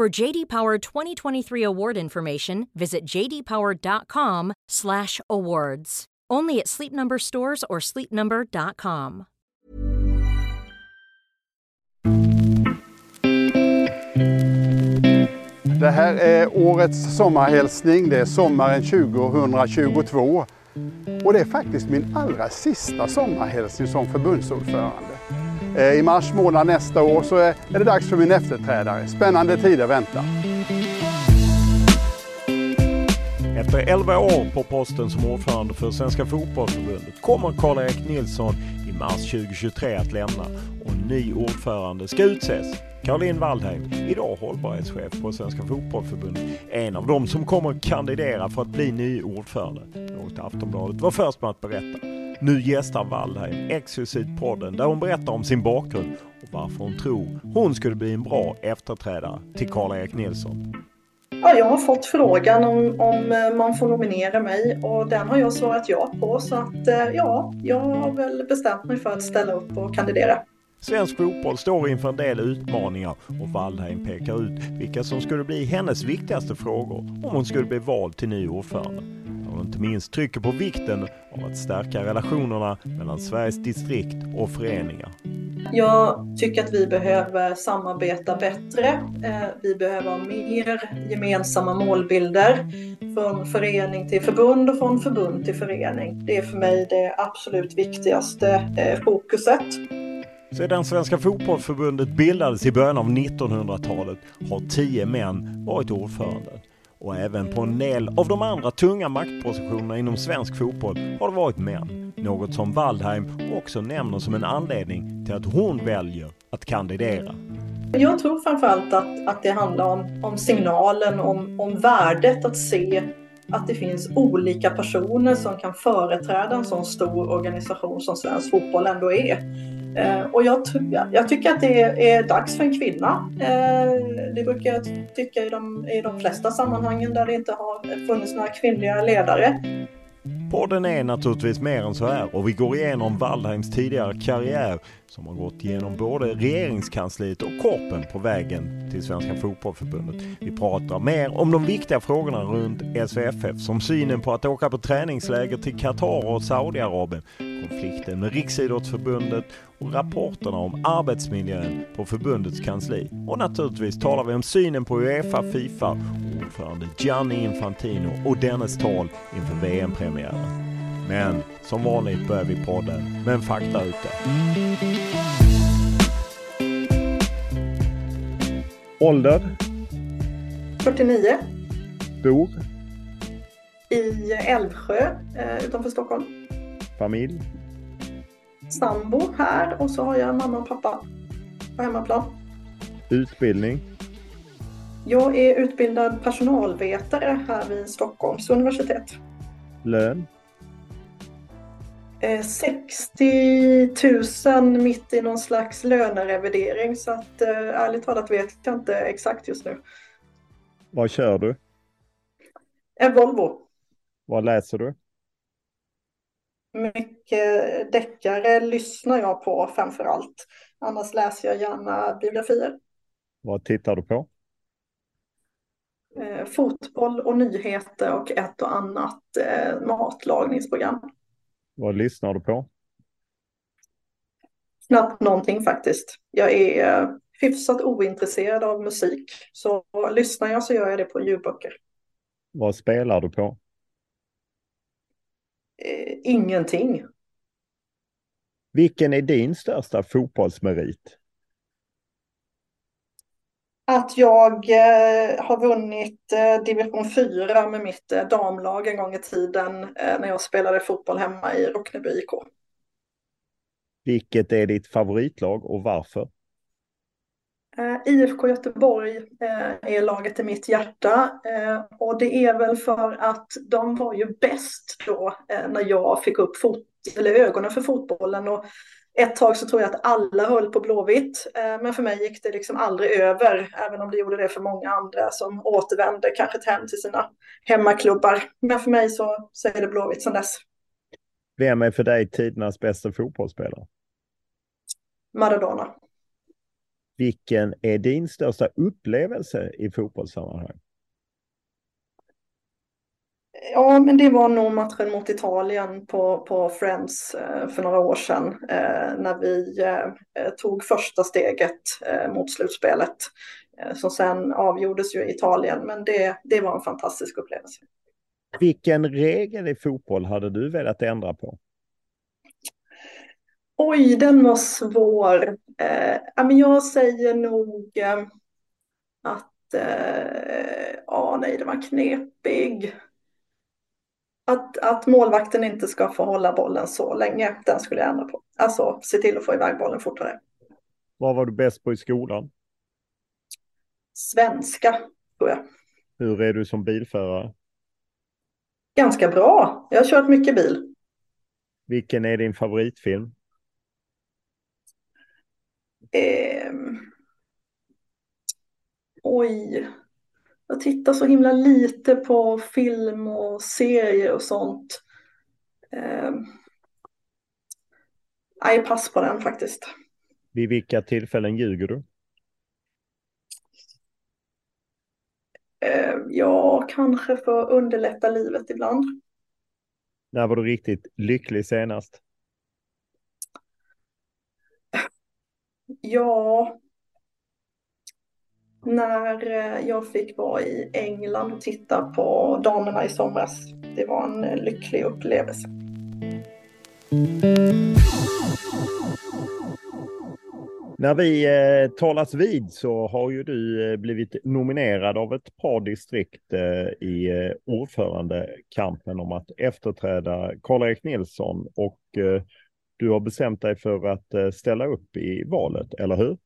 For JD Power 2023 award information, visit jdpower.com/awards. Only at Sleep Number stores or sleepnumber.com. Det här är årets sommarhälsning. Det är sommaren 2022. Och det är faktiskt min allra sista sommarhälsning som förbundsordförande. Eh, I mars månad nästa år så är det dags för min efterträdare. Spännande tider väntar. Efter 11 år på posten som ordförande för Svenska Fotbollförbundet kommer Karl-Erik Nilsson i mars 2023 att lämna och ny ordförande ska utses. Caroline Waldheim, idag hållbarhetschef på Svenska Fotbollförbundet, en av dem som kommer kandidera för att bli ny ordförande. Något Aftonbladet var först med att berätta. Nu gästar Waldheim exklusivt podden där hon berättar om sin bakgrund och varför hon tror hon skulle bli en bra efterträdare till Karl-Erik Nilsson. Ja, jag har fått frågan om, om eh, man får nominera mig och den har jag svarat ja på. Så att eh, ja, jag har väl bestämt mig för att ställa upp och kandidera. Svensk fotboll står inför en del utmaningar och Waldheim pekar ut vilka som skulle bli hennes viktigaste frågor om hon skulle bli vald till ny ordförande. Och inte minst trycker på vikten av att stärka relationerna mellan Sveriges distrikt och föreningar. Jag tycker att vi behöver samarbeta bättre. Eh, vi behöver ha mer gemensamma målbilder från förening till förbund och från förbund till förening. Det är för mig det absolut viktigaste eh, fokuset. Sedan Svenska Fotbollförbundet bildades i början av 1900-talet har tio män varit ordförande. Och även på en del av de andra tunga maktpositionerna inom svensk fotboll har det varit män. Något som Waldheim också nämner som en anledning till att hon väljer att kandidera. Jag tror framförallt att, att det handlar om, om signalen, om, om värdet att se att det finns olika personer som kan företräda en sån stor organisation som svensk fotboll ändå är. Eh, och jag, jag, tycker att det är dags för en kvinna. Eh, det brukar jag tycka i de, i de flesta sammanhangen där det inte har funnits några kvinnliga ledare. Podden är naturligtvis mer än så här och vi går igenom Waldheims tidigare karriär som har gått igenom både regeringskansliet och korpen på vägen till Svenska Fotbollförbundet. Vi pratar mer om de viktiga frågorna runt SVFF som synen på att åka på träningsläger till Qatar och Saudiarabien, konflikten med Riksidrottsförbundet och rapporterna om arbetsmiljön på förbundets kansli. Och naturligtvis talar vi om synen på Uefa, Fifa och ordförande Gianni Infantino och dennes tal inför VM-premiären. Men som vanligt börjar vi podden med en fakta ute. Ålder? 49. Bor? I Älvsjö eh, utanför Stockholm. Familj? Sambo här och så har jag mamma och pappa på hemmaplan. Utbildning? Jag är utbildad personalvetare här vid Stockholms universitet. Lön? 60 000 mitt i någon slags lönerevidering så att ärligt talat vet jag inte exakt just nu. Vad kör du? En Volvo. Vad läser du? Mycket deckare lyssnar jag på framför allt. Annars läser jag gärna biografier. Vad tittar du på? Eh, fotboll och nyheter och ett och annat eh, matlagningsprogram. Vad lyssnar du på? Knappt någonting faktiskt. Jag är eh, hyfsat ointresserad av musik. Så lyssnar jag så gör jag det på ljudböcker. Vad spelar du på? Eh, ingenting. Vilken är din största fotbollsmerit? Att jag eh, har vunnit eh, division 4 med mitt eh, damlag en gång i tiden eh, när jag spelade fotboll hemma i Rockneby IK. Vilket är ditt favoritlag och varför? Eh, IFK Göteborg eh, är laget i mitt hjärta och det är väl för att de var ju bäst då när jag fick upp fot eller ögonen för fotbollen och ett tag så tror jag att alla höll på Blåvitt men för mig gick det liksom aldrig över även om det gjorde det för många andra som återvände kanske hem till sina hemmaklubbar. Men för mig så, så är det Blåvitt sedan dess. Vem är för dig tidernas bästa fotbollsspelare? Maradona. Vilken är din största upplevelse i fotbollssammanhang? Ja, men det var nog matchen mot Italien på, på Friends eh, för några år sedan eh, när vi eh, tog första steget mot slutspelet som sen avgjordes ju i Italien. Men det, det var en fantastisk upplevelse. Vilken regel i fotboll hade du velat ändra på? Oj, den var svår. Eh, men jag säger nog att, eh, ja nej, det var knepig. Att, att målvakten inte ska få hålla bollen så länge, den skulle jag ändra på. Alltså se till att få iväg bollen fortare. Vad var du bäst på i skolan? Svenska, tror jag. Hur är du som bilförare? Ganska bra. Jag har kört mycket bil. Vilken är din favoritfilm? Eh, oj. Jag tittar så himla lite på film och serier och sånt. Eh, nej, pass på den faktiskt. Vid vilka tillfällen ljuger du? Eh, ja, kanske för att underlätta livet ibland. När var du riktigt lycklig senast? Ja, när eh, jag fick vara i England och titta på damerna i somras. Det var en eh, lycklig upplevelse. När vi eh, talas vid så har ju du eh, blivit nominerad av ett par distrikt eh, i eh, ordförandekampen om att efterträda Karl-Erik Nilsson och eh, du har bestämt dig för att ställa upp i valet, eller hur?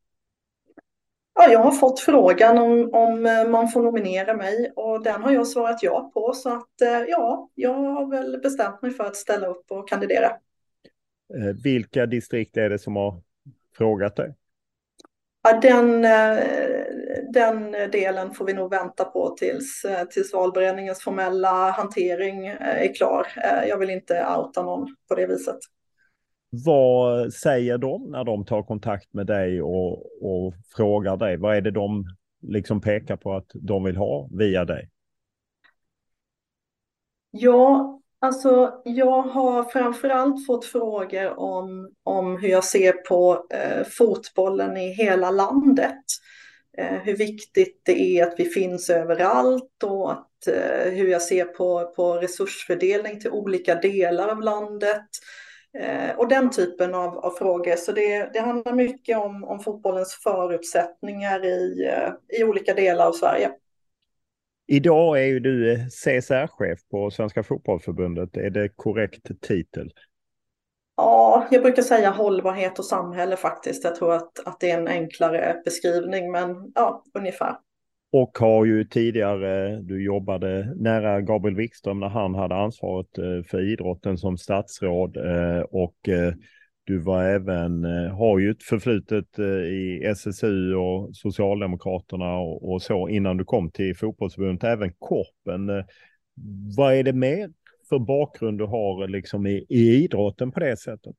Ja, jag har fått frågan om, om eh, man får nominera mig och den har jag svarat ja på. Så att eh, ja, jag har väl bestämt mig för att ställa upp och kandidera. Vilka distrikt är det som har frågat dig? Ja, den, den delen får vi nog vänta på tills, tills valberedningens formella hantering är klar. Jag vill inte outa någon på det viset. Vad säger de när de tar kontakt med dig och, och frågar dig? Vad är det de liksom pekar på att de vill ha via dig? Ja, alltså jag har framförallt fått frågor om, om hur jag ser på eh, fotbollen i hela landet. Eh, hur viktigt det är att vi finns överallt och att, eh, hur jag ser på, på resursfördelning till olika delar av landet. Eh, och den typen av, av frågor. Så det, det, handlar mycket om, om fotbollens förutsättningar i, eh, i olika delar av Sverige. Idag är ju du CSR-chef på Svenska Fotbollförbundet. Är det korrekt titel? Ja, jag brukar säga hållbarhet och samhälle faktiskt. Jag tror att, att det är en enklare beskrivning, men ja, ungefär och har ju tidigare, du jobbade nära Gabriel Wikström när han hade ansvaret eh, för idrotten som statsråd eh, och eh, du var även, har ju ett förflutet i SSU och Socialdemokraterna och, så innan du kom till fotbollsförbundet, även Korpen. Vad är det mer för bakgrund du har liksom i, i idrotten på det sättet?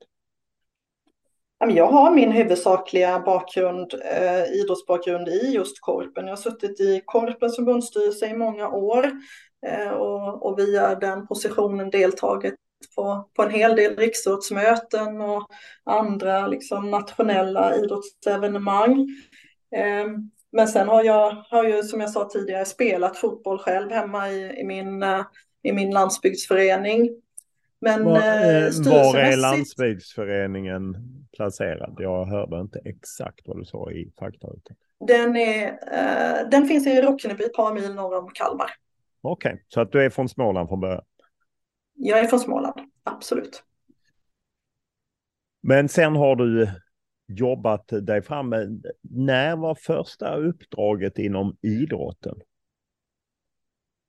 Jag har min huvudsakliga bakgrund, eh, idrottsbakgrund i just Korpen. Jag har suttit i Korpens förbundsstyrelse i många år eh, och, och via den positionen deltagit på, på en hel del riksrådsmöten och andra liksom, nationella idrottsevenemang. Eh, men sen har jag, har ju som jag sa tidigare spelat fotboll själv hemma i, i, min, eh, i min landsbygdsförening. Men, var, eh, var är landsbygdsföreningen placerad? Jag hörde inte exakt vad du sa i fakta. Den, är, eh, den finns i Rockneby, ett par mil norr om Kalmar. Okej, okay. så att du är från Småland från början? Jag är från Småland, absolut. Men sen har du jobbat dig fram. När var första uppdraget inom idrotten?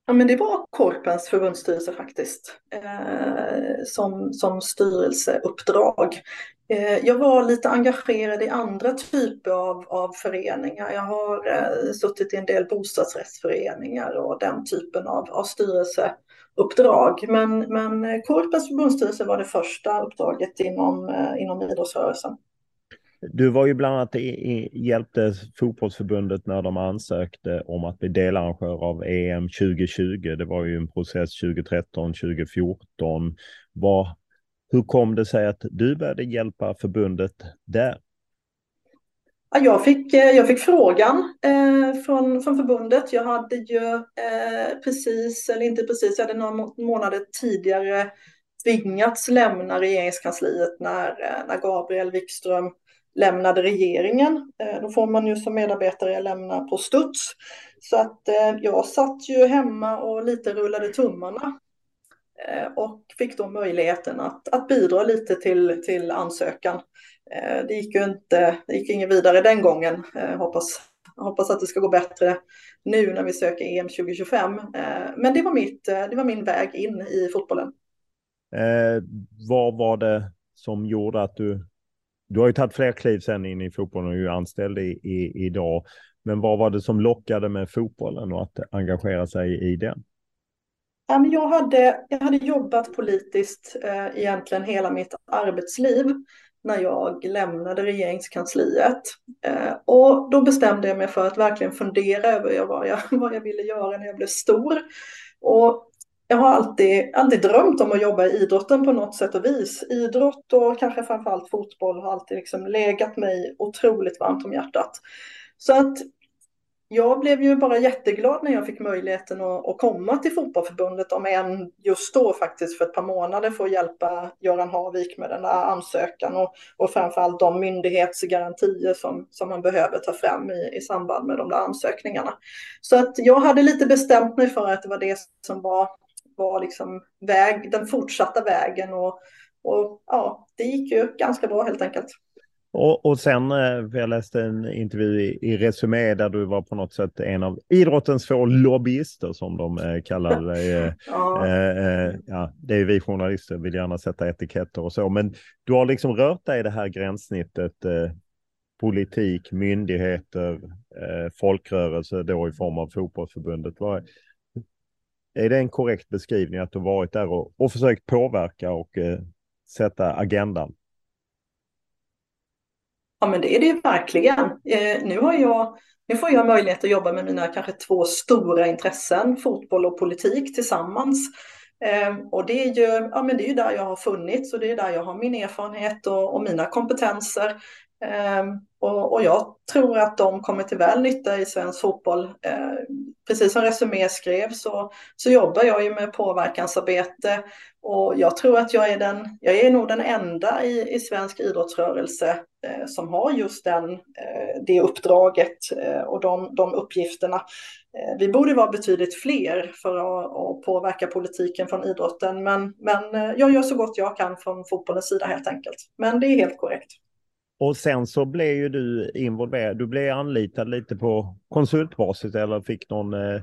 Ja, men det var Korpens förbundsstyrelse faktiskt, eh, som, som styrelseuppdrag. Eh, jag var lite engagerad i andra typer av, av föreningar. Jag har eh, suttit i en del bostadsrättsföreningar och den typen av, av styrelseuppdrag. Men, men Korpens förbundsstyrelse var det första uppdraget inom, eh, inom idrottsrörelsen. Du var ju bland annat i, i, hjälpte fotbollsförbundet när de ansökte om att bli delarrangör av EM 2020. Det var ju en process 2013, 2014. Var, hur kom det sig att du började hjälpa förbundet där? Jag fick, eh, jag fick frågan eh, från, från förbundet. Jag hade ju eh, precis, eller inte precis, jag hade några månader tidigare tvingats lämna regeringskansliet när, eh, när Gabriel Wikström lämnade regeringen. Eh, då får man ju som medarbetare lämna på studs. Så att eh, jag satt ju hemma och lite rullade tummarna eh, och fick då möjligheten att, att bidra lite till, till ansökan. Det gick ju inte, det gick inget vidare den gången. Hoppas, hoppas att det ska gå bättre nu när vi söker EM 2025. Men det var, mitt, det var min väg in i fotbollen. Eh, vad var det som gjorde att du du har ju tagit fler kliv sen in i fotbollen och är ju anställd i, i, idag. Men vad var det som lockade med fotbollen och att engagera sig i den? Jag hade, jag hade jobbat politiskt eh, egentligen hela mitt arbetsliv när jag lämnade regeringskansliet. Eh, och då bestämde jag mig för att verkligen fundera över vad jag, vad jag ville göra när jag blev stor. Och jag har alltid, alltid drömt om att jobba i idrotten på något sätt och vis. Idrott och kanske framförallt fotboll har alltid liksom legat mig otroligt varmt om hjärtat. Så att jag blev ju bara jätteglad när jag fick möjligheten att, att komma till fotbollförbundet, om än just då faktiskt för ett par månader för att hjälpa Göran Havik med den där ansökan och, och framförallt de myndighetsgarantier som, som man behöver ta fram i, i samband med de där ansökningarna. Så att jag hade lite bestämt mig för att det var det som var var liksom väg, den fortsatta vägen och, och ja, det gick ju ganska bra helt enkelt. Och, och sen, eh, jag läste en intervju i, i Resumé där du var på något sätt en av idrottens få lobbyister som de eh, kallar dig. Eh, ja. Eh, ja, det är vi journalister, vill gärna sätta etiketter och så, men du har liksom rört dig i det här gränssnittet politik, myndigheter, folkrörelse då i form av fotbollsförbundet. Vad, är det en korrekt beskrivning att du varit där och, och försökt påverka och eh, sätta agendan? Ja, men det är det verkligen. Eh, nu, har jag, nu får jag möjlighet att jobba med mina kanske två stora intressen, fotboll och politik tillsammans. Eh, och det är, ju, ja, men det är ju där jag har funnits och det är där jag har min erfarenhet och, och mina kompetenser. Ehm, och, och, jag tror att de kommer till väl nytta i svensk fotboll. Ehm, precis som Resumé skrev så, så jobbar jag ju med påverkansarbete och jag tror att jag är, den, jag är nog den enda i, i svensk idrottsrörelse eh, som har just den, eh, det uppdraget eh, och de, de uppgifterna. Vi borde vara betydligt fler för att, att påverka politiken från idrotten men, men jag gör så gott jag kan från fotbollens sida helt enkelt. Men det är helt korrekt och sen så blev ju du involverad, du blev anlitad lite på konsultbasis eller fick någon eh,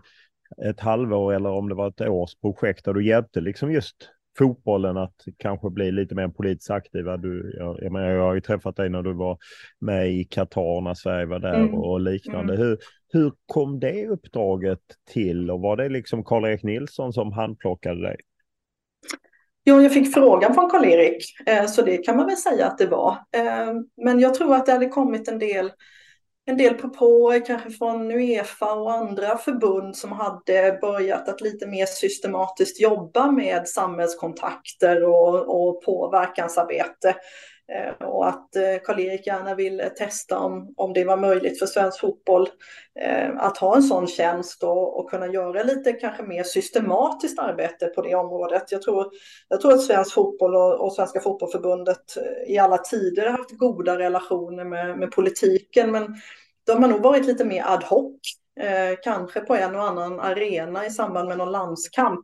ett halvår eller om det var ett års projekt där du hjälpte liksom just fotbollen att kanske bli lite mer politiskt aktiva. Du, jag, jag, menar, jag har ju träffat dig när du var med i Qatar när Sverige var där mm. och liknande. Mm. Hur, hur kom det uppdraget till och var det liksom Karl-Erik Nilsson som handplockade dig? Jo, jag fick frågan från Karl-Erik, eh, så det kan man väl säga att det var. Eh, men jag tror att det hade kommit en del en del propåer kanske från Uefa och andra förbund som hade börjat att lite mer systematiskt jobba med samhällskontakter och, och påverkansarbete. Eh, och att eh, Karl-Erik gärna ville testa om, om det var möjligt för svensk fotboll eh, att ha en sån tjänst och, och kunna göra lite kanske mer systematiskt arbete på det området. Jag tror, jag tror att svensk fotboll och, och Svenska fotbollförbundet i alla tider har haft goda relationer med, med politiken men de har nog varit lite mer ad hoc Eh, kanske på en och annan arena i samband med någon landskamp.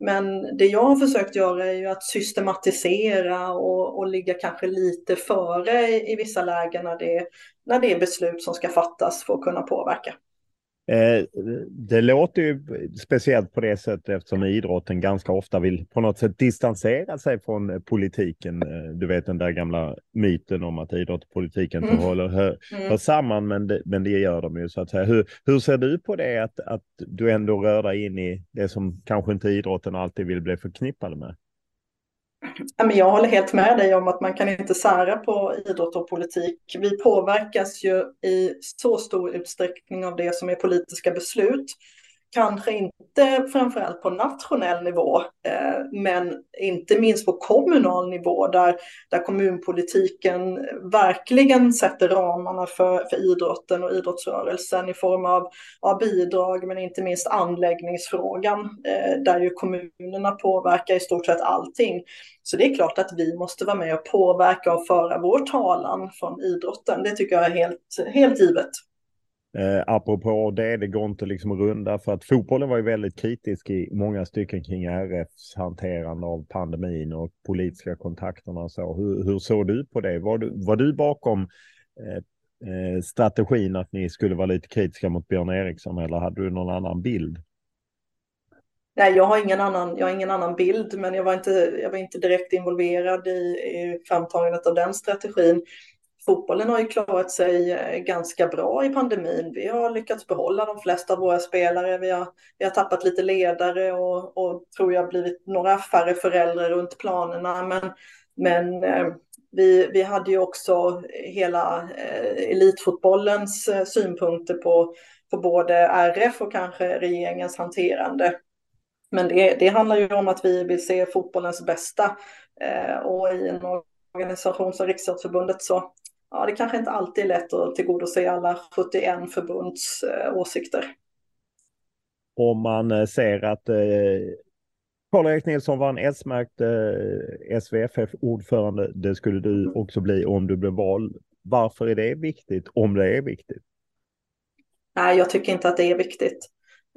Men det jag har försökt göra är ju att systematisera och, och ligga kanske lite före i, i vissa lägen när det, när det är beslut som ska fattas för att kunna påverka. Eh, det låter ju speciellt på det sättet eftersom idrotten ganska ofta vill på något sätt distansera sig från politiken. Eh, du vet den där gamla myten om att idrott och politiken mm. håller hör, mm. hör samman, men det, men det gör de ju så att säga. Hur, hur ser du på det att, att du ändå rör dig in i det som kanske inte idrotten alltid vill bli förknippade med? Jag håller helt med dig om att man kan inte sära på idrott och politik. Vi påverkas ju i så stor utsträckning av det som är politiska beslut kanske inte framförallt på nationell nivå, eh, men inte minst på kommunal nivå där, där kommunpolitiken verkligen sätter ramarna för, för idrotten och idrottsrörelsen i form av, av bidrag, men inte minst anläggningsfrågan, eh, där ju kommunerna påverkar i stort sett allting. Så det är klart att vi måste vara med och påverka och föra vår talan från idrotten. Det tycker jag är helt, helt givet. Eh, apropå det, det går inte liksom att runda för att fotbollen var ju väldigt kritisk i många stycken kring RFs hanterande av pandemin och politiska kontakterna och så. Hur, hur såg du på det? Var du, var du bakom eh, eh, strategin att ni skulle vara lite kritiska mot Björn Eriksson eller hade du någon annan bild? Nej, jag har ingen annan, jag har ingen annan bild, men jag var inte, jag var inte direkt involverad i, i framtagandet av den strategin fotbollen har ju klarat sig eh, ganska bra i pandemin. Vi har lyckats behålla de flesta av våra spelare. Vi har, vi har tappat lite ledare och, och tror jag blivit några färre föräldrar runt planerna. Men, men eh, vi, vi hade ju också hela eh, elitfotbollens synpunkter på, på både RF och kanske regeringens hanterande. Men det, det handlar ju om att vi vill se fotbollens bästa. Eh, och i en organisation som Riksidrottsförbundet så ja, det kanske inte alltid är lätt att tillgodose alla 71 förbunds eh, åsikter. Om man eh, ser att eh, Karl-Erik Nilsson var en S-märkt eh, SVFF-ordförande. Det skulle du mm. också bli om du blev vald. Varför är det viktigt, om det är viktigt? Nej, jag tycker inte att det är viktigt.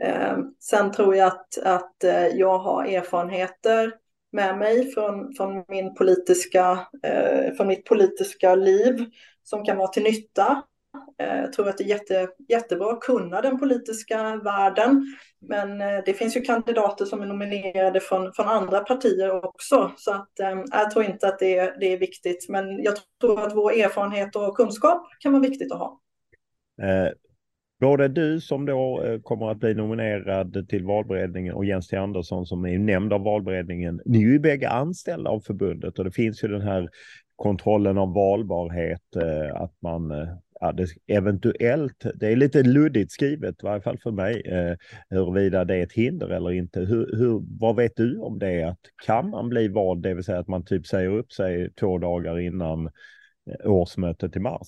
Eh, sen tror jag att, att eh, jag har erfarenheter med mig från, från, min politiska, eh, från mitt politiska liv som kan vara till nytta. Eh, jag tror att det är jätte, jättebra att kunna den politiska världen. Men eh, det finns ju kandidater som är nominerade från, från andra partier också. Så att, eh, jag tror inte att det är, det är viktigt. Men jag tror att vår erfarenhet och kunskap kan vara viktigt att ha. Eh, Både du som då eh, kommer att bli nominerad till valberedningen och Jens T. Andersson som är nämnd av valberedningen. Ni är ju bägge anställda av förbundet och det finns ju den här kontrollen av valbarhet, eh, att man eh, ja, det eventuellt, det är lite luddigt skrivet, i varje fall för mig, huruvida det är ett hinder eller inte. Hur, hur, vad vet du om det? Att kan man bli vald, det vill säga att man typ säger upp sig två dagar innan årsmötet i mars?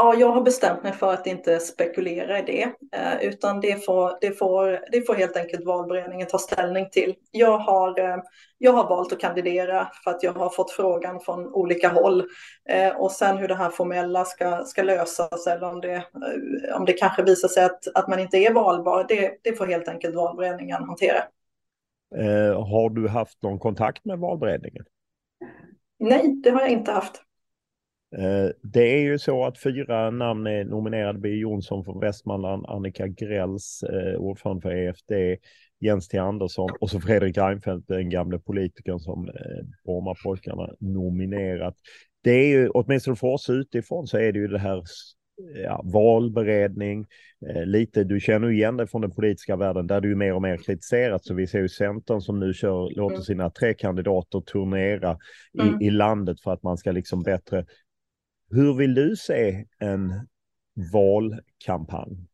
Ja, jag har bestämt mig för att inte spekulera i det, eh, utan det får, det, får, det får helt enkelt valberedningen ta ställning till. Jag har, eh, jag har valt att kandidera för att jag har fått frågan från olika håll eh, och sen hur det här formella ska, ska lösas eller om det, om det kanske visar sig att, att man inte är valbar, det, det får helt enkelt valberedningen hantera. har du haft någon kontakt med valberedningen? Nej, det har jag inte haft. Eh, det är ju så att fyra namn är nominerade. B. Jonsson från Västmanland, Annika Grälls, eh, ordförande för EFD, Jens T Andersson och så Fredrik Reinfeldt, den gamle politikern som eh, Brommapojkarna nominerat. Det är ju, åtminstone för oss utifrån, så är det ju det här ja, valberedning, eh, lite, du känner igen det från den politiska världen där du är mer och mer kritiserat. Så vi ser ju Centern som nu kör, låter mm. sina tre kandidater turnera i, mm. i landet för att man ska liksom bättre. Hur vill du se en valkampanj?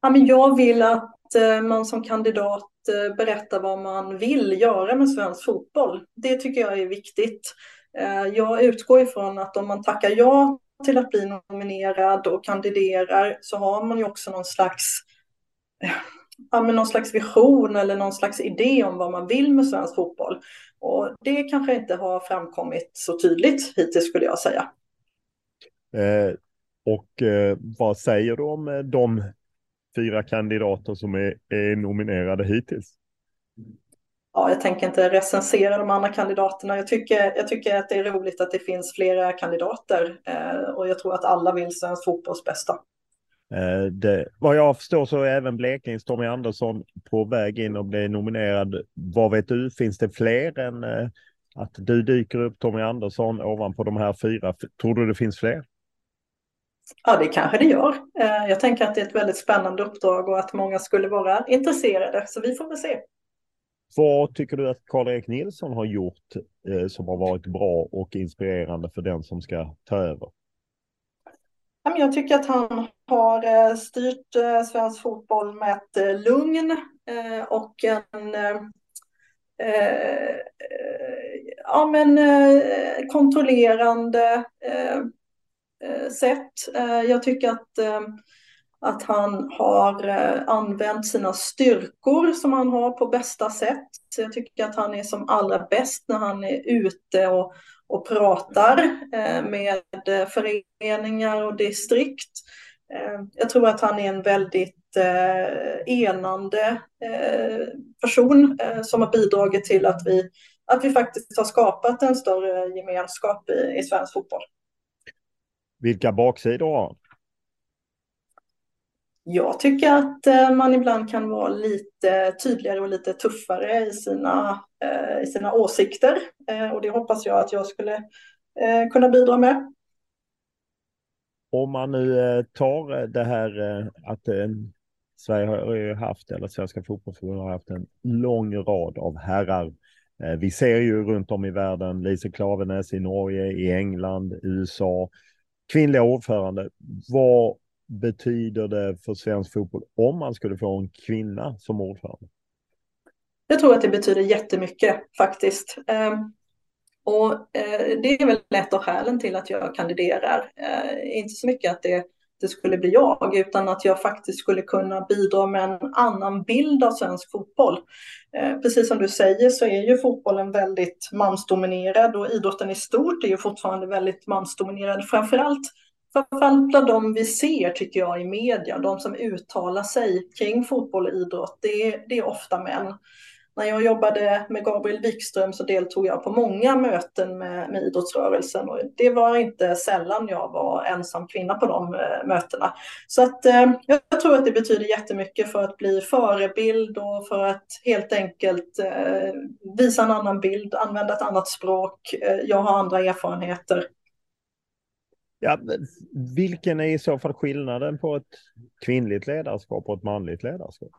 Ja, men jag vill att eh, man som kandidat eh, berättar vad man vill göra med svensk fotboll. Det tycker jag är viktigt. Eh, jag utgår ifrån att om man tackar ja till att bli nominerad och kandiderar så har man ju också någon slags, ja, men någon slags vision eller någon slags idé om vad man vill med svensk fotboll. Och det kanske inte har framkommit så tydligt hittills skulle jag säga. Eh, och eh, vad säger du om eh, de fyra kandidater som är, är nominerade hittills? ja, jag tänker inte recensera de andra kandidaterna. Jag tycker, jag tycker att det är roligt att det finns flera kandidater eh, och jag tror att alla vill svensk fotbolls bästa. Eh, det, vad jag förstår så är även Blekings Tommy Andersson på väg in och bli nominerad. Vad vet du, finns det fler än eh, att du dyker upp Tommy Andersson ovanpå de här fyra? Tror du det finns fler? Ja, det kanske det gör. Eh, jag tänker att det är ett väldigt spännande uppdrag och att många skulle vara intresserade, så vi får väl se. Vad tycker du att Karl-Erik Nilsson har gjort som har varit bra och inspirerande för den som ska ta över? Jag tycker att han har eh, styrt eh, svensk fotboll med ett eh, lugn och en ja, men, kontrollerande sätt. Jag tycker att att han har använt sina styrkor som han har på bästa sätt. Så jag tycker att han är som allra bäst när han är ute och, och pratar eh, med eh, föreningar och distrikt. Eh, jag tror att han är en väldigt enande person som har bidragit till att vi, att vi faktiskt har skapat en större gemenskap i, i svensk fotboll. Vilka baksidor har han? Jag tycker att eh, man ibland kan vara lite tydligare och lite tuffare i sina, eh, i sina åsikter. Eh, och det hoppas jag att jag skulle kunna bidra med. Om man nu tar det här att Sverige har ju haft, eller Svenska fotbollsförbundet har haft en lång rad av herrar. Vi ser ju runt om i världen, Lise Klaveness i Norge, i England, USA, kvinnliga ordförande. Vad betyder det för svensk fotboll om man skulle få en kvinna som ordförande? Jag tror att det betyder jättemycket faktiskt. Ehm, och eh, det är väl ett av skälen till att jag kandiderar. Eh, inte så mycket att det, det skulle bli jag, utan att jag faktiskt skulle kunna bidra med en annan bild av svensk fotboll. Eh, precis som du säger så är ju fotbollen väldigt mansdominerad och idrotten i stort är ju fortfarande väldigt mansdominerad. Framförallt framförallt bland de vi ser tycker jag i media, de som uttalar sig kring fotboll och idrott, det är, det är ofta män. När jag jobbade med Gabriel Wikström så deltog jag på många möten med, med idrottsrörelsen och det var inte sällan jag var ensam kvinna på de eh, mötena. Så att, eh, jag tror att det betyder jättemycket för att bli förebild och för att helt enkelt eh, visa en annan bild, använda ett annat språk. jag har andra erfarenheter Ja, vilken är i så fall skillnaden på ett kvinnligt ledarskap och ett manligt ledarskap?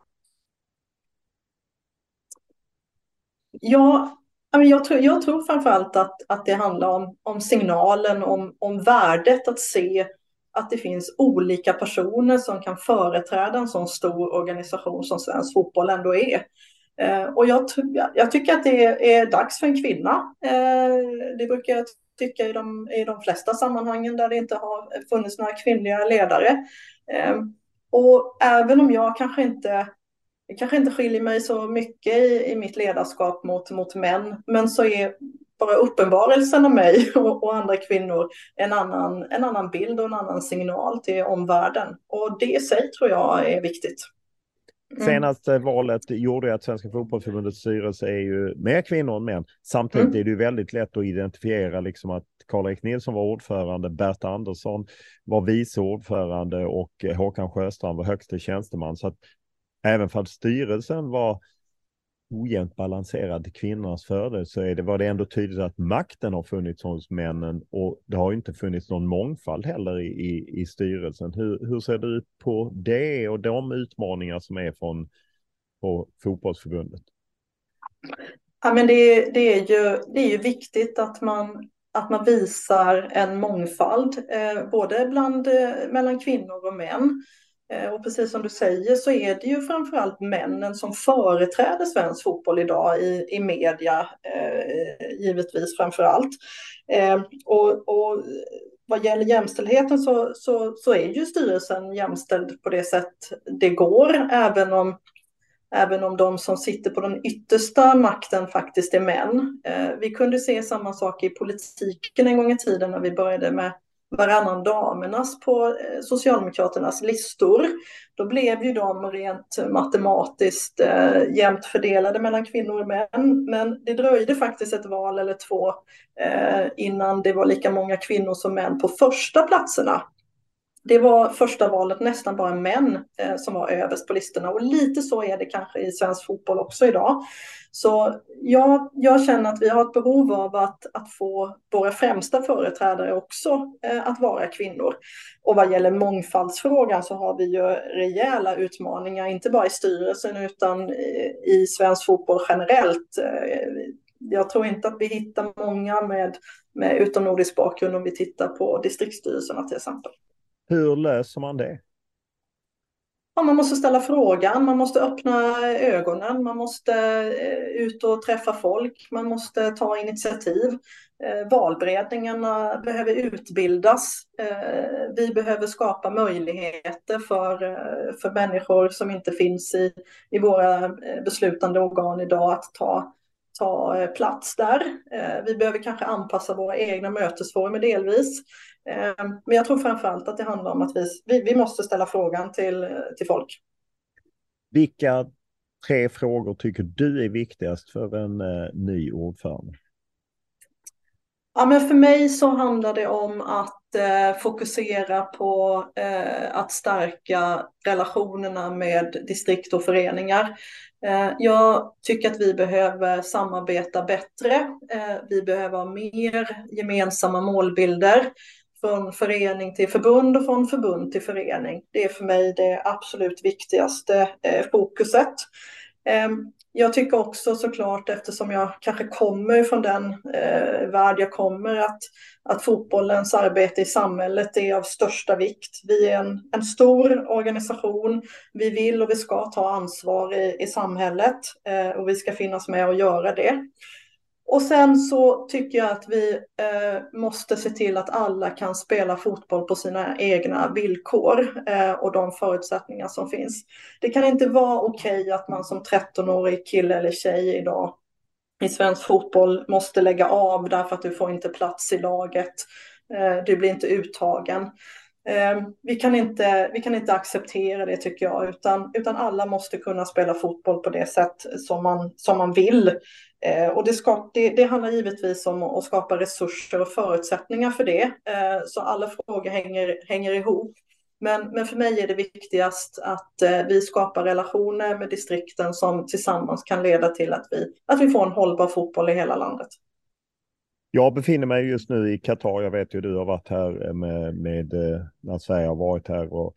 Ja, jag tror, jag tror framförallt att, att det handlar om, om signalen, om, om värdet att se att det finns olika personer som kan företräda en sån stor organisation som svensk fotboll ändå är. Eh, och jag, jag, tycker att det är, är dags för en kvinna. Eh, det brukar jag tycka i de, i de flesta sammanhangen där det inte har funnits några kvinnliga ledare. Ehm, och även om jag kanske inte, kanske inte skiljer mig så mycket i, i mitt ledarskap mot, mot män, men så är bara uppenbarelsen av mig och, och, andra kvinnor en annan, en annan bild och en annan signal till omvärlden. Och det i sig tror jag är viktigt. Mm. Senaste valet gjorde att Svenska fotbollförbundets styrelse är ju mer kvinnor än män. Samtidigt mm. är det ju väldigt lätt att identifiera liksom att Karl-Erik Nilsson var ordförande, Berta Andersson var vice ordförande och Håkan Sjöstrand var högste tjänsteman. Så att även för att styrelsen var ojämnt balanserad till kvinnornas fördel så är det, var det ändå tydligt att makten har funnits hos männen och det har inte funnits någon mångfald heller i, i, i styrelsen. Hur, hur ser det ut på det och de utmaningar som är från på fotbollsförbundet? Ja, men det, det, är ju, det är ju viktigt att man, att man visar en mångfald, eh, både bland, eh, mellan kvinnor och män. Eh, och precis som du säger så är det ju framförallt männen som företräder svensk fotboll idag i, i media, eh, givetvis framför allt. Eh, och, och vad gäller jämställdheten så, så, så är ju styrelsen jämställd på det sätt det går, även om, även om de som sitter på den yttersta makten faktiskt är män. Eh, vi kunde se samma sak i politiken en gång i tiden när vi började med varannan damernas alltså på eh, Socialdemokraternas listor. Då blev ju de rent matematiskt eh, jämnt fördelade mellan kvinnor och män. Men det dröjde faktiskt ett val eller två eh, innan det var lika många kvinnor som män på första platserna. Det var första valet nästan bara män eh, som var överst på listorna och lite så är det kanske i svensk fotboll också idag. Så jag, jag känner att vi har ett behov av att, att få våra främsta företrädare också eh, att vara kvinnor. Och vad gäller mångfaldsfrågan så har vi ju rejäla utmaningar, inte bara i styrelsen utan i, i svensk fotboll generellt. Eh, jag tror inte att vi hittar många med, med utomnordisk bakgrund om vi tittar på distriktsstyrelserna till exempel. Hur löser man det? Ja, man måste ställa frågan, man måste öppna ögonen, man måste eh, ut och träffa folk, man måste ta initiativ. Eh, valberedningarna behöver utbildas. Eh, vi behöver skapa möjligheter för, för människor som inte finns i, i våra beslutande organ idag att ta, ta eh, plats där. Eh, vi behöver kanske anpassa våra egna mötesformer delvis. Eh, men jag tror framför allt att det handlar om att vi, vi, måste ställa frågan till, till folk. Vilka tre frågor tycker du är viktigast för en ny ordförande? Ja, men för mig så handlar det om att eh, fokusera på eh, att stärka relationerna med distrikt och föreningar. Eh, jag tycker att vi behöver samarbeta bättre. Eh, vi behöver ha mer gemensamma målbilder från förening till förbund och från förbund till förening. Det är för mig det absolut viktigaste eh, fokuset. Ehm, jag tycker också såklart, eftersom jag kanske kommer från den eh, värld jag kommer, att, att fotbollens arbete i samhället är av största vikt. Vi är en, en stor organisation. Vi vill och vi ska ta ansvar i, i samhället eh, och vi ska finnas med och göra det. Och sen så tycker jag att vi eh, måste se till att alla kan spela fotboll på sina egna villkor eh, och de förutsättningar som finns. Det kan inte vara okej okay att man som 13-årig kille eller tjej idag i svensk fotboll måste lägga av därför att du får inte plats i laget. Eh, du blir inte uttagen. Eh, vi kan inte, vi kan inte acceptera det tycker jag, utan, utan alla måste kunna spela fotboll på det sätt som man, som man vill. Eh, och det, ska, det, det, handlar givetvis om att skapa resurser och förutsättningar för det. Eh, så alla frågor hänger, hänger ihop. Men, men för mig är det viktigast att eh, vi skapar relationer med distrikten som tillsammans kan leda till att vi, att vi får en hållbar fotboll i hela landet. Jag befinner mig just nu i Qatar. Jag vet ju du har varit här med, med när Sverige har varit här och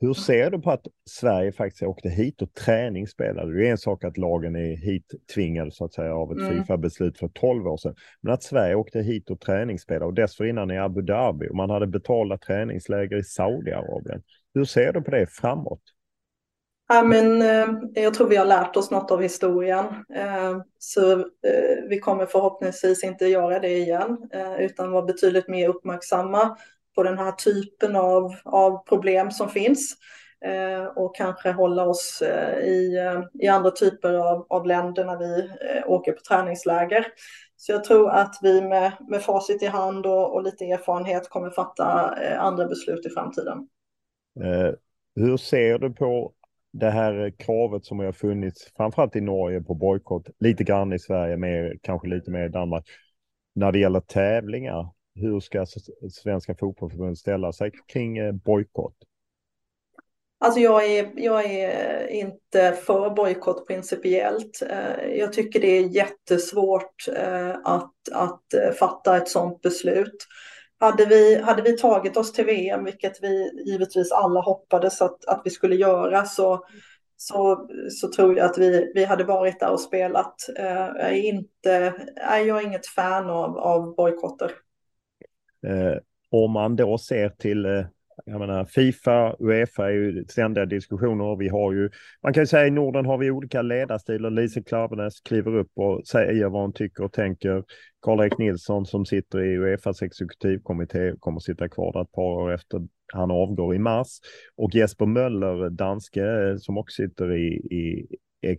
hur ser du på att Sverige faktiskt åkte hit och träningsspelade? Det är en sak att lagen är hit tvingade så att säga av ett mm. Fifa-beslut för 12 år sedan. Men att Sverige åkte hit och träningsspelade och dessförinnan i Abu Dhabi och man hade betalda träningsläger i Saudiarabien. Hur ser du på det framåt? Ja, men, eh, jag tror vi har lärt oss något av historien. Eh, så eh, vi kommer förhoppningsvis inte göra det igen eh, utan vara betydligt mer uppmärksamma på den här typen av, av problem som finns eh, och kanske hålla oss eh, i, eh, i andra typer av, av länder när vi eh, åker på träningsläger. Så jag tror att vi med, med facit i hand och, och lite erfarenhet kommer fatta eh, andra beslut i framtiden. Eh, hur ser du på det här kravet som har funnits, framförallt i Norge på bojkott, lite grann i Sverige, mer, kanske lite mer i Danmark. När det gäller tävlingar, hur ska Svenska Fotbollförbundet ställa sig kring eh, bojkott? Alltså jag är, jag är eh, inte för bojkott principiellt. Eh, jag tycker det är jättesvårt att, att fatta ett sådant beslut. Hade vi, hade vi tagit oss till VM, vilket vi givetvis alla hoppades att, att vi skulle göra, så, så, så tror jag att vi, vi hade varit där och spelat. Eh, jag är, inte, jag är inget fan av, av bojkotter. Eh, om man då ser till eh, jag menar, Fifa, Uefa är ju ständiga diskussioner. Vi har ju, man kan ju säga i Norden har vi olika ledarstilar. Lise Klaveness kliver upp och säger vad hon tycker och tänker. Karl-Erik Nilsson som sitter i Uefas exekutivkommitté kommer sitta kvar där ett par år efter han avgår i mars. Och Jesper Möller, danske, som också sitter i, i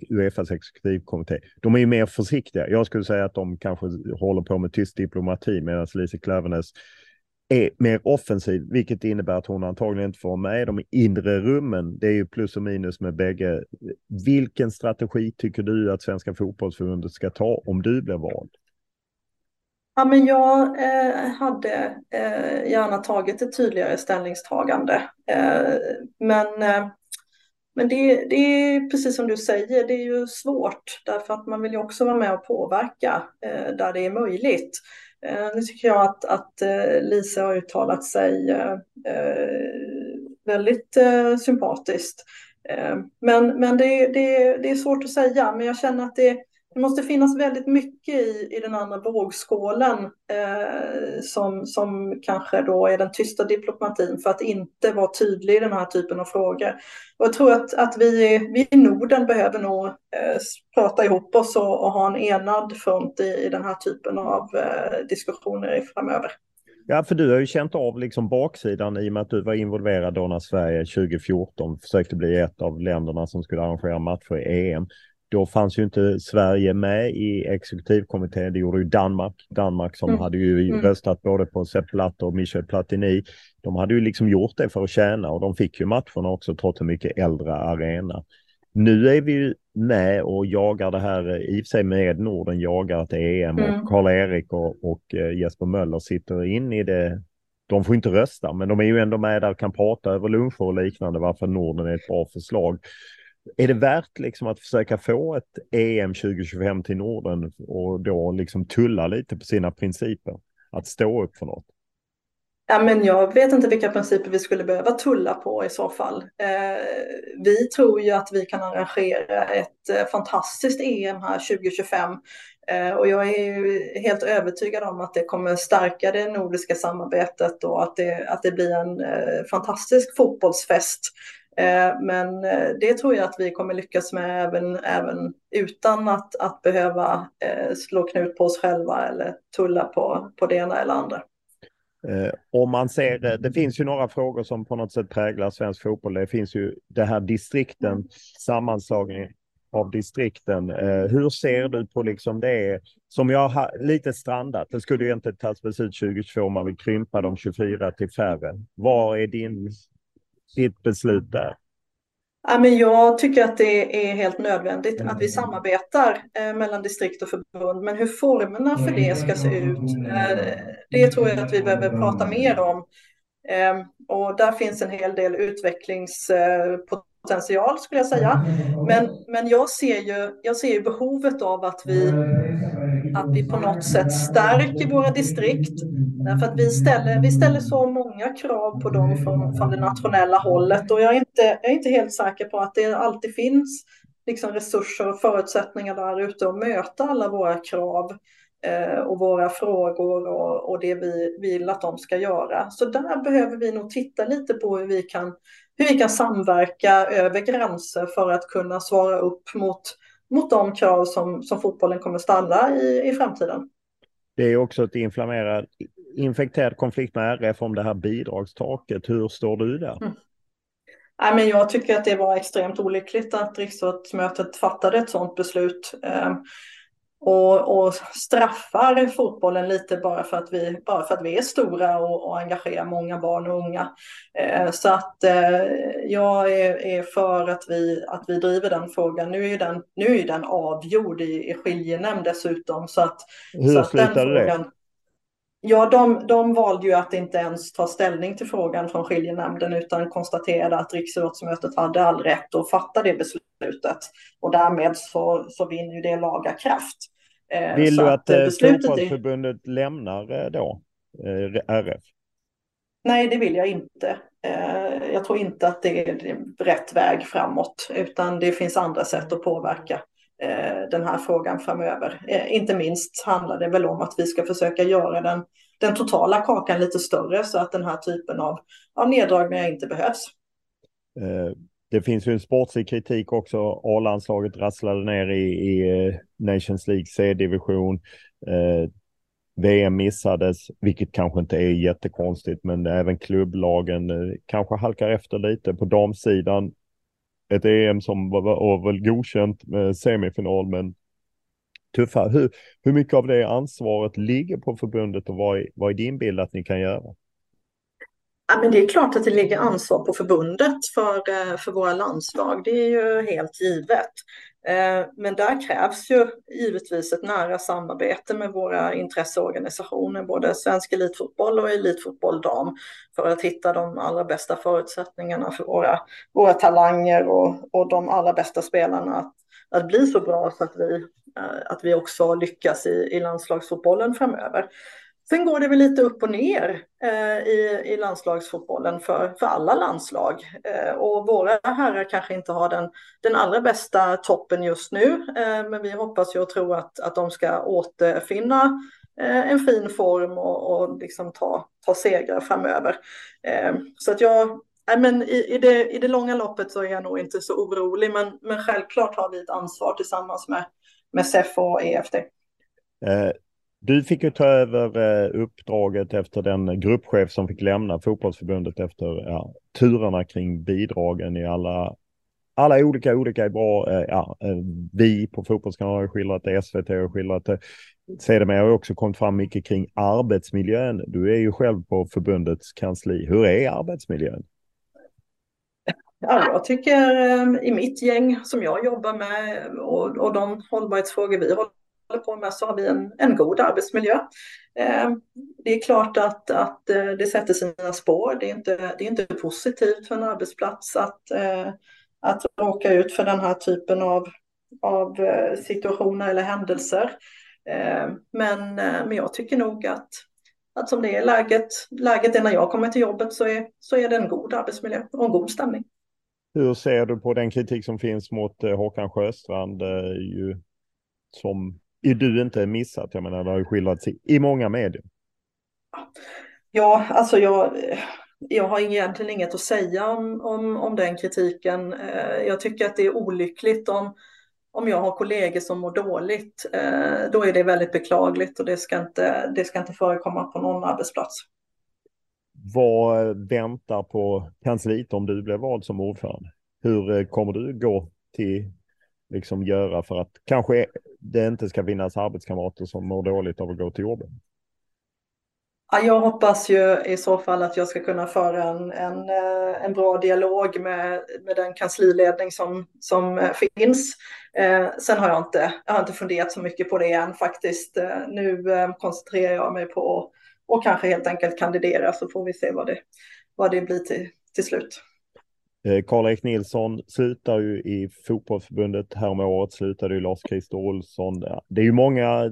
Uefas exekutivkommitté. De är ju mer försiktiga. Jag skulle säga att de kanske håller på med tyst diplomati medan Lise Klaveness är mer offensiv, vilket innebär att hon antagligen inte får med de inre rummen. Det är ju plus och minus med bägge. Vilken strategi tycker du att Svenska fotbollsförbundet ska ta om du blir vald? Ja, men jag eh, hade eh, gärna tagit ett tydligare ställningstagande. Eh, men eh, men det, det, är precis som du säger, det är ju svårt därför att man vill ju också vara med och påverka eh, där det är möjligt. Eh, nu tycker jag att, att eh, Lisa har uttalat sig eh, väldigt sympatiskt. Men, men det, det, det är svårt att säga, men jag känner att det, det måste finnas väldigt mycket i, i den andra vågskålen eh, som, som kanske då är den tysta diplomatin för att inte vara tydlig i den här typen av frågor. Och jag tror att, att vi, vi i Norden behöver nog eh, prata ihop oss och, och, ha en enad front i, i den här typen av eh, diskussioner framöver. Ja, för du har ju känt av liksom baksidan i och med att du var involverad då när Sverige 2014 försökte bli ett av länderna som skulle arrangera matcher i EM. Då fanns ju inte Sverige med i exekutivkommittén. Det gjorde ju Danmark. Danmark som mm. hade ju mm. röstat både på Sepp Blatter och Michel Platini. De hade ju liksom gjort det för att tjäna och de fick ju matcherna också trots en mycket äldre arena. Nu är vi ju med och jagar det här, i och för sig med Norden jagar ett EM mm. och Karl-Erik och, och eh, Jesper Möller sitter in i det. De får inte rösta, men de är ju ändå med där och kan prata över luncher och liknande varför Norden är ett bra förslag. Är det värt liksom att försöka få ett EM 2025 till Norden och då liksom tulla lite på sina principer? Att stå upp för något? Ja, men jag vet inte vilka principer vi skulle behöva tulla på i så fall. Eh, vi tror ju att vi kan arrangera ett eh, fantastiskt EM här 2025 eh, och jag är helt övertygad om att det kommer stärka det nordiska samarbetet och att det, att det blir en eh, fantastisk fotbollsfest men eh, det tror jag att vi kommer lyckas med även, även utan att, att behöva eh, slå knut på oss själva eller tulla på, på det ena eller andra. Om man ser, det finns ju några frågor som på något sätt präglar svensk fotboll. Det finns ju det här distrikten, sammanslagning av distrikten. Hur ser du på liksom det som jag har lite strandat? Det skulle ju inte tas beslut 2022 om man vill krympa de 24 till färre. Vad är din ditt beslut där? Ja, men jag tycker att det är helt nödvändigt att vi samarbetar eh, mellan distrikt och förbund. Men hur formerna för det ska se ut, eh, det tror jag att vi behöver prata mer om. Eh, och där finns en hel del utvecklingspotential skulle jag säga. Men, men jag, ser ju, jag ser ju behovet av att vi, att vi på något sätt stärker våra distrikt Därför att vi ställer, vi ställer så många krav på dem från, från det nationella hållet och jag är, inte, jag är inte helt säker på att det alltid finns liksom resurser och förutsättningar där ute att möta alla våra krav eh, och våra frågor och, och det vi vill att de ska göra. Så där behöver vi nog titta lite på hur vi kan, hur vi kan samverka över gränser för att kunna svara upp mot, mot de krav som, som fotbollen kommer ställa i, i framtiden. Det är också ett inflammerat infekterad konflikt med RF om det här bidragstaket. Hur står du där? Mm. Nej, men jag tycker att det var extremt olyckligt att riksdagsmötet fattade ett sådant beslut. Och, och, straffar fotbollen lite bara för att vi, bara för att vi är stora och, och engagerar många barn och unga. Eh, så att eh, jag är, är, för att vi, att vi driver den frågan. Nu är ju den, nu är den avgjord i, i skiljenämnd dessutom. Så att, Hur så att slutade det? Ja, de, de valde ju att inte ens ta ställning till frågan från skiljenämnden utan konstaterade att Riksidrottsmötet hade all rätt att fatta det beslutet. Och därmed så, så vinner ju det laga kraft. Eh, Vill du att, att eh, fotbollsförbundet är... lämnar eh, då RF? Nej, det vill jag inte. Jag tror inte att det är rätt väg framåt, utan det finns andra sätt att påverka Eh, den här frågan framöver. Eh, inte minst handlar det väl om att vi ska försöka göra den, den totala kakan lite större så att den här typen av, av neddragningar inte behövs. Eh, det finns ju en sportslig kritik också. A-landslaget rasslade ner i, i Nations League C-division. VM missades, vilket kanske inte är jättekonstigt, men även klubblagen kanske halkar efter lite på damsidan. Ett EM som var, var väl godkänt med semifinal, men tuffa. Hur, hur mycket av det ansvaret ligger på förbundet och vad är, vad är din bild att ni kan göra? Ja, men det är klart att det ligger ansvar på förbundet för, eh, för våra landslag. Det är ju helt givet. Eh, men där krävs ju givetvis ett nära samarbete med våra intresseorganisationer, både Svensk Elitfotboll och Elitfotboll Dam, för att hitta de allra bästa förutsättningarna för våra, våra talanger och, och de allra bästa spelarna att, att bli så bra så att vi, eh, att vi också lyckas i, i landslagsfotbollen framöver. Sen går det väl lite upp och ner eh, i, i landslagsfotbollen för, för alla landslag. Eh, och våra herrar kanske inte har den, den allra bästa toppen just nu, eh, men vi hoppas ju och tror att, att de ska återfinna eh, en fin form och, och liksom ta, ta segrar framöver. Eh, så att jag, men i, i, det, i det långa loppet så är jag nog inte så orolig, men, men självklart har vi ett ansvar tillsammans med, med SEF och EFD. Du fick ju ta över eh, uppdraget efter den gruppchef som fick lämna fotbollsförbundet efter ja, turerna kring bidragen i alla alla olika, olika är bra. Eh, ja, eh, vi på Fotbollskanalen har skildrat det, SVT har skildrat det. Sedermera har också kommit fram mycket kring arbetsmiljön. Du är ju själv på förbundets kansli. Hur är arbetsmiljön? Ja, jag tycker i mitt gäng som jag jobbar med och, och de hållbarhetsfrågor vi håller håller på med så har vi en, en god arbetsmiljö. Eh, det är klart att, att eh, det sätter sina spår. Det är, inte, det är inte positivt för en arbetsplats att, eh, att råka ut för den här typen av, av eh, situationer eller händelser. Eh, men, men jag tycker nog att, att som det är läget, läget är när jag kommer till jobbet så är, så är det en god arbetsmiljö och en god stämning. Hur ser du på den kritik som finns mot Håkan Sjöstrand ju, som är du inte missat? Jag menar, det har ju skildrats i, i många medier. Ja, alltså jag, jag har egentligen inget att säga om, om, om den kritiken. Eh, jag tycker att det är olyckligt om, om jag har kollegor som mår dåligt. Eh, då är det väldigt beklagligt och det ska inte, det ska inte förekomma på någon arbetsplats. Vad väntar på kansliet om du blir vald som ordförande? Hur eh, kommer du gå till liksom göra för att kanske det inte ska finnas arbetskamrater som mår dåligt av att gå till jobbet? Ja, jag hoppas ju i så fall att jag ska kunna föra en, en, eh, en bra dialog med, med den kansliledning som, som eh, finns. Eh, sen har jag, inte, jag har inte funderat så mycket på det än faktiskt. Eh, nu eh, koncentrerar jag mig på att kanske helt enkelt kandidera så får vi se vad det, vad det blir till, till slut. Eh, Karl-Erik Nilsson slutar ju i fotbollsförbundet häromåret, slutade ju Lars-Christer Olsson. Det är ju många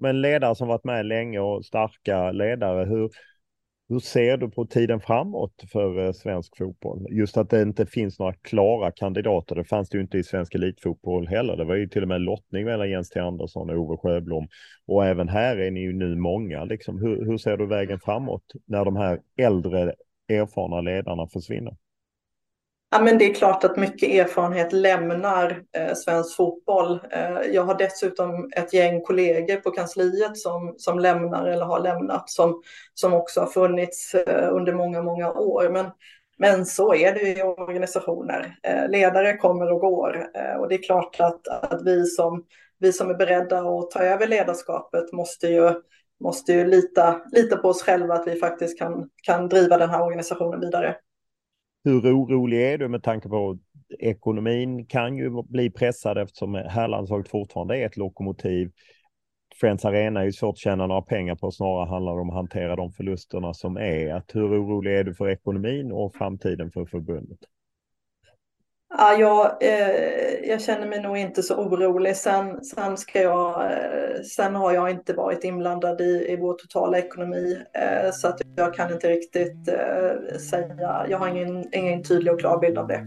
men ledare som varit med länge och starka ledare. Hur, hur ser du på tiden framåt för eh, svensk fotboll? Just att det inte finns några klara kandidater. Det fanns det ju inte i svensk elitfotboll heller. Det var ju till och med lottning mellan Jens T. Andersson och Ove Sjöblom. Och även här är ni ju nu många. Liksom, hur, hur ser du vägen framåt när de här äldre erfarna ledarna försvinner? Ja, men det är klart att mycket erfarenhet lämnar eh, svensk fotboll. Eh, jag har dessutom ett gäng kollegor på kansliet som, som lämnar eller har lämnat som, som också har funnits eh, under många, många år. Men, men så är det i organisationer. Eh, ledare kommer och går eh, och det är klart att, att vi som vi som är beredda att ta över ledarskapet måste ju, måste ju lita, lita på oss själva att vi faktiskt kan, kan driva den här organisationen vidare. Hur orolig är du med tanke på att ekonomin kan ju bli pressad eftersom herrlandslaget fortfarande är ett lokomotiv. Friends Arena är ju svårt att tjäna några pengar på, snarare handlar det om att hantera de förlusterna som är. Att hur orolig är du för ekonomin och framtiden för förbundet? Ja, jag, eh, jag känner mig nog inte så orolig. Sen, sen, ska jag, eh, sen har jag inte varit inblandad i, i vår totala ekonomi eh, så att jag kan inte riktigt eh, säga. Jag har ingen, ingen tydlig och klar bild av det.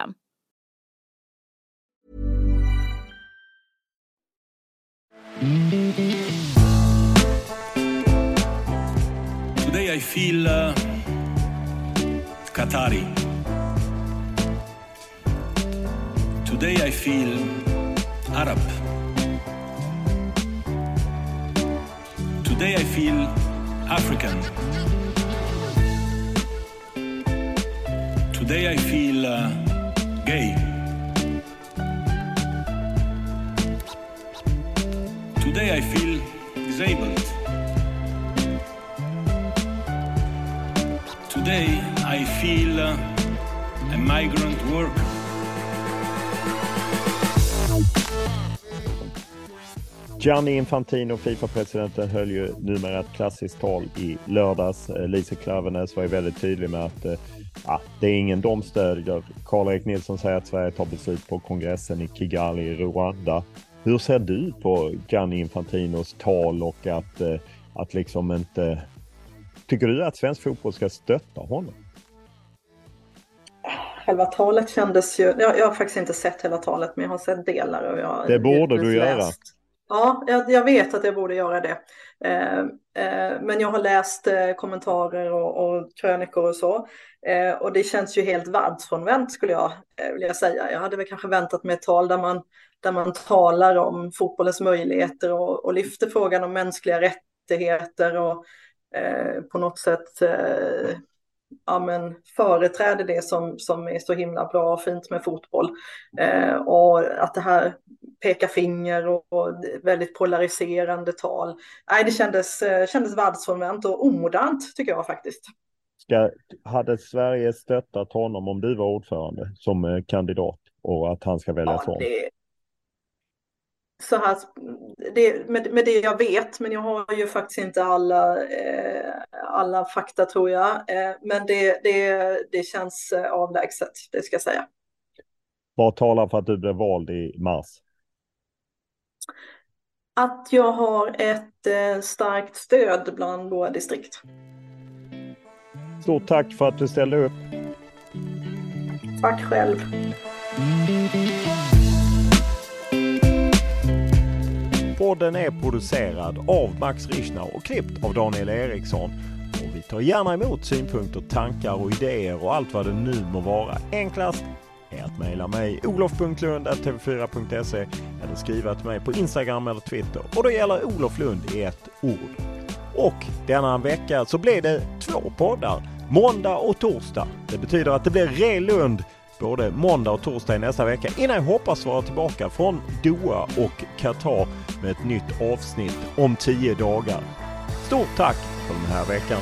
Today I feel uh, Qatari. Today I feel Arab. Today I feel African. Today I feel uh, gay. Today I feel disabled. Today I feel a migrant worker. Gianni Infantino, Fifa-presidenten, höll ju numera ett klassiskt tal i lördags. Eh, Lise Klaveness var ju väldigt tydlig med att eh, ja, det är ingen de stödjer. Karl-Erik Nilsson säger att Sverige tar beslut på kongressen i Kigali i Rwanda. Hur ser du på Gianni Infantinos tal och att, eh, att liksom inte... Tycker du att svensk fotboll ska stötta honom? Själva talet kändes ju... Jag, jag har faktiskt inte sett hela talet, men jag har sett delar. Och jag det borde du läst. göra. Ja, jag, jag, vet att jag borde göra det. Eh, eh, men jag har läst eh, kommentarer och, och krönikor och så. Och det känns ju helt världsfrånvänt skulle jag vilja säga. Jag hade väl kanske väntat mig ett tal där man, där man talar om fotbollens möjligheter och, och lyfter frågan om mänskliga rättigheter och eh, på något sätt ja, men företräder det som, som är så himla bra och fint med fotboll. Eh, och att det här pekar finger och, och väldigt polariserande tal. Nej, det kändes, kändes världsfrånvänt och omodernt tycker jag faktiskt. Ska, hade Sverige stöttat honom om du var ordförande som kandidat och att han ska väljas ja, om? Det, så här, det, med, med det jag vet, men jag har ju faktiskt inte alla, eh, alla fakta tror jag. Eh, men det, det, det känns eh, avlägset, det ska jag säga. Vad talar för att du blev vald i mars? Att jag har ett eh, starkt stöd bland våra distrikt. Stort tack för att du ställde upp. Tack själv. Podden är producerad av Max Richner och klippt av Daniel Eriksson. Och vi tar gärna emot synpunkter, tankar och idéer och allt vad det nu må vara. Enklast är att mejla mig olof.lund.tv4.se eller skriva till mig på Instagram eller Twitter. Och då gäller Olof Lund i ett ord. Och denna vecka så blir det två poddar. Måndag och torsdag. Det betyder att det blir Re Lund både måndag och torsdag i nästa vecka innan jag hoppas vara tillbaka från Doha och Qatar med ett nytt avsnitt om tio dagar. Stort tack för den här veckan!